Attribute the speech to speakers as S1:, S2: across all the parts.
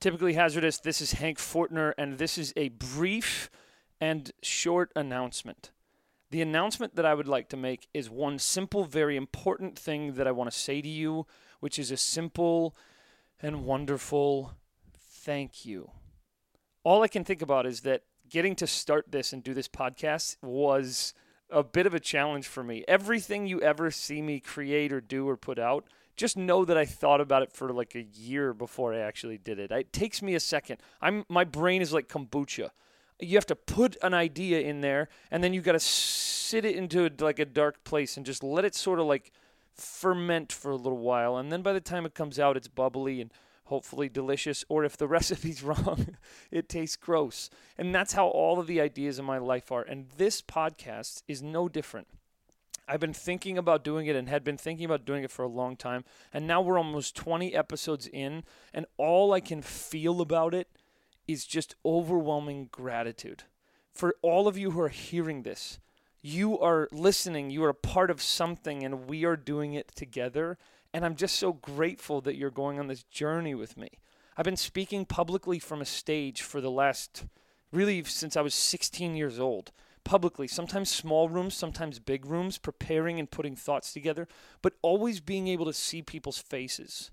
S1: Typically Hazardous, this is Hank Fortener, and this is a brief and short announcement. The announcement that I would like to make is one simple, very important thing that I want to say to you, which is a simple and wonderful thank you. All I can think about is that getting to start this and do this podcast was a bit of a challenge for me. Everything you ever see me create or do or put out just know that I thought about it for like a year before I actually did it. It takes me a second. I'm my brain is like kombucha. You have to put an idea in there, and then you got to sit it into a, like a dark place and just let it sort of like ferment for a little while. And then by the time it comes out, it's bubbly and hopefully delicious. Or if the recipe's wrong, it tastes gross. And that's how all of the ideas in my life are. And this podcast is no different. I've been thinking about doing it and had been thinking about doing it for a long time. And now we're almost 20 episodes in, and all I can feel about it is just overwhelming gratitude. For all of you who are hearing this, you are listening, you are a part of something, and we are doing it together. And I'm just so grateful that you're going on this journey with me. I've been speaking publicly from a stage for the last, really, since I was 16 years old publicly, sometimes small rooms, sometimes big rooms, preparing and putting thoughts together, but always being able to see people's faces.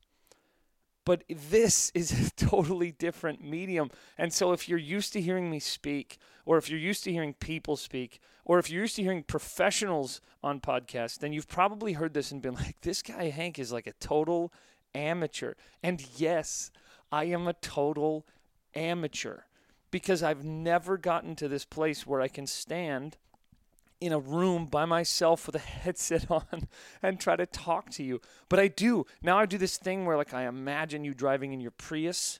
S1: But this is a totally different medium. And so, if you're used to hearing me speak, or if you're used to hearing people speak, or if you're used to hearing professionals on podcasts, then you've probably heard this and been like, this guy, Hank, is like a total amateur. And yes, I am a total amateur because I've never gotten to this place where I can stand in a room by myself with a headset on and try to talk to you. But I do. Now I do this thing where like I imagine you driving in your Prius.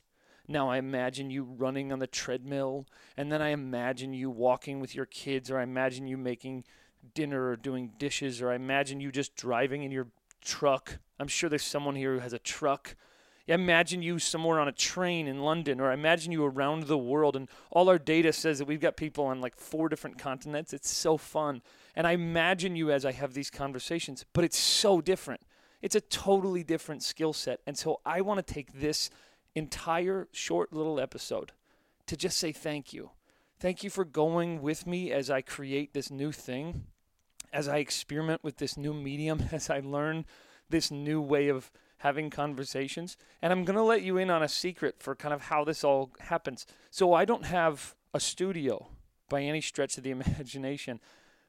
S1: Now I imagine you running on the treadmill and then I imagine you walking with your kids or I imagine you making dinner or doing dishes or I imagine you just driving in your truck. I'm sure there's someone here who has a truck imagine you somewhere on a train in London, or I imagine you around the world. And all our data says that we've got people on like four different continents. It's so fun. And I imagine you as I have these conversations, but it's so different. It's a totally different skill set. And so I want to take this entire short little episode to just say thank you. Thank you for going with me as I create this new thing, as I experiment with this new medium, as I learn this new way of having conversations. And I'm going to let you in on a secret for kind of how this all happens. So I don't have a studio by any stretch of the imagination,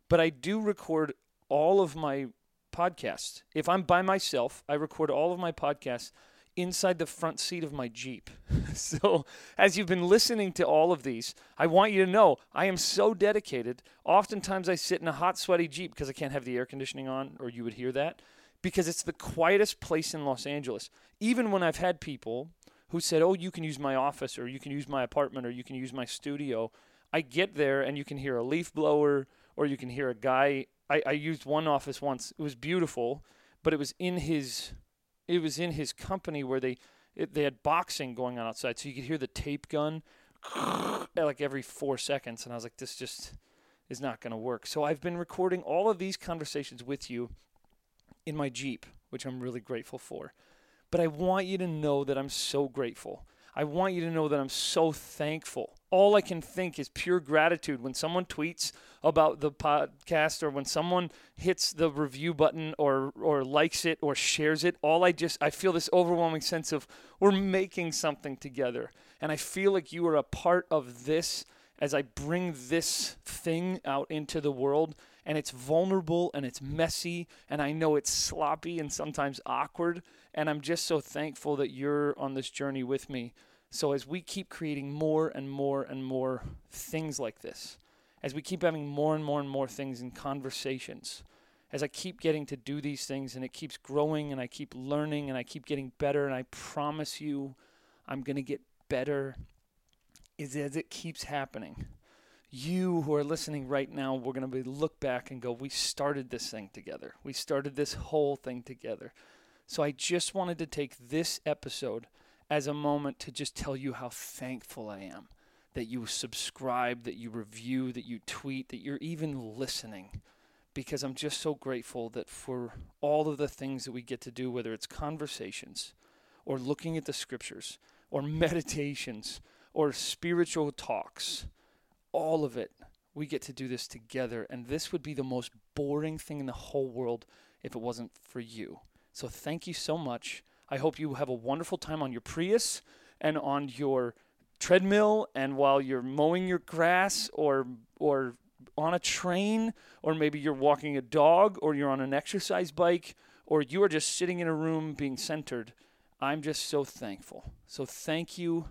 S1: but I do record all of my podcasts. If I'm by myself, I record all of my podcasts inside the front seat of my Jeep. so, as you've been listening to all of these, I want you to know I am so dedicated. Oftentimes, I sit in a hot, sweaty Jeep because I can't have the air conditioning on, or you would hear that because it's the quietest place in Los Angeles. Even when I've had people who said, "Oh, you can use my office or you can use my apartment or you can use my studio." I get there and you can hear a leaf blower or you can hear a guy. I, I used one office once. It was beautiful, but it was in his it was in his company where they it, they had boxing going on outside, so you could hear the tape gun like every four seconds, and I was like, this just is not going to work. So I've been recording all of these conversations with you in my Jeep, which I'm really grateful for. But I want you to know that I'm so grateful. I want you to know that I'm so thankful. All I can think is pure gratitude when someone tweets about the podcast or when someone hits the review button or or likes it or shares it. All I just I feel this overwhelming sense of we're making something together. And I feel like you are a part of this as I bring this thing out into the world and it's vulnerable and it's messy and I know it's sloppy and sometimes awkward and I'm just so thankful that you're on this journey with me. So as we keep creating more and more and more things like this, as we keep having more and more and more things in conversations, as I keep getting to do these things and it keeps growing and I keep learning and I keep getting better and I promise you I'm going to get better is as it keeps happening you who are listening right now, we're going to be look back and go, we started this thing together. We started this whole thing together. So I just wanted to take this episode as a moment to just tell you how thankful I am that you subscribe, that you review, that you tweet, that you're even listening. Because I'm just so grateful that for all of the things that we get to do, whether it's conversations or looking at the scriptures, or meditations or spiritual talks. All of it. We get to do this together. And this would be the most boring thing in the whole world if it wasn't for you. So thank you so much. I hope you have a wonderful time on your Prius and on your treadmill and while you're mowing your grass or or on a train or maybe you're walking a dog or you're on an exercise bike or you are just sitting in a room being centered. I'm just so thankful. So thank you,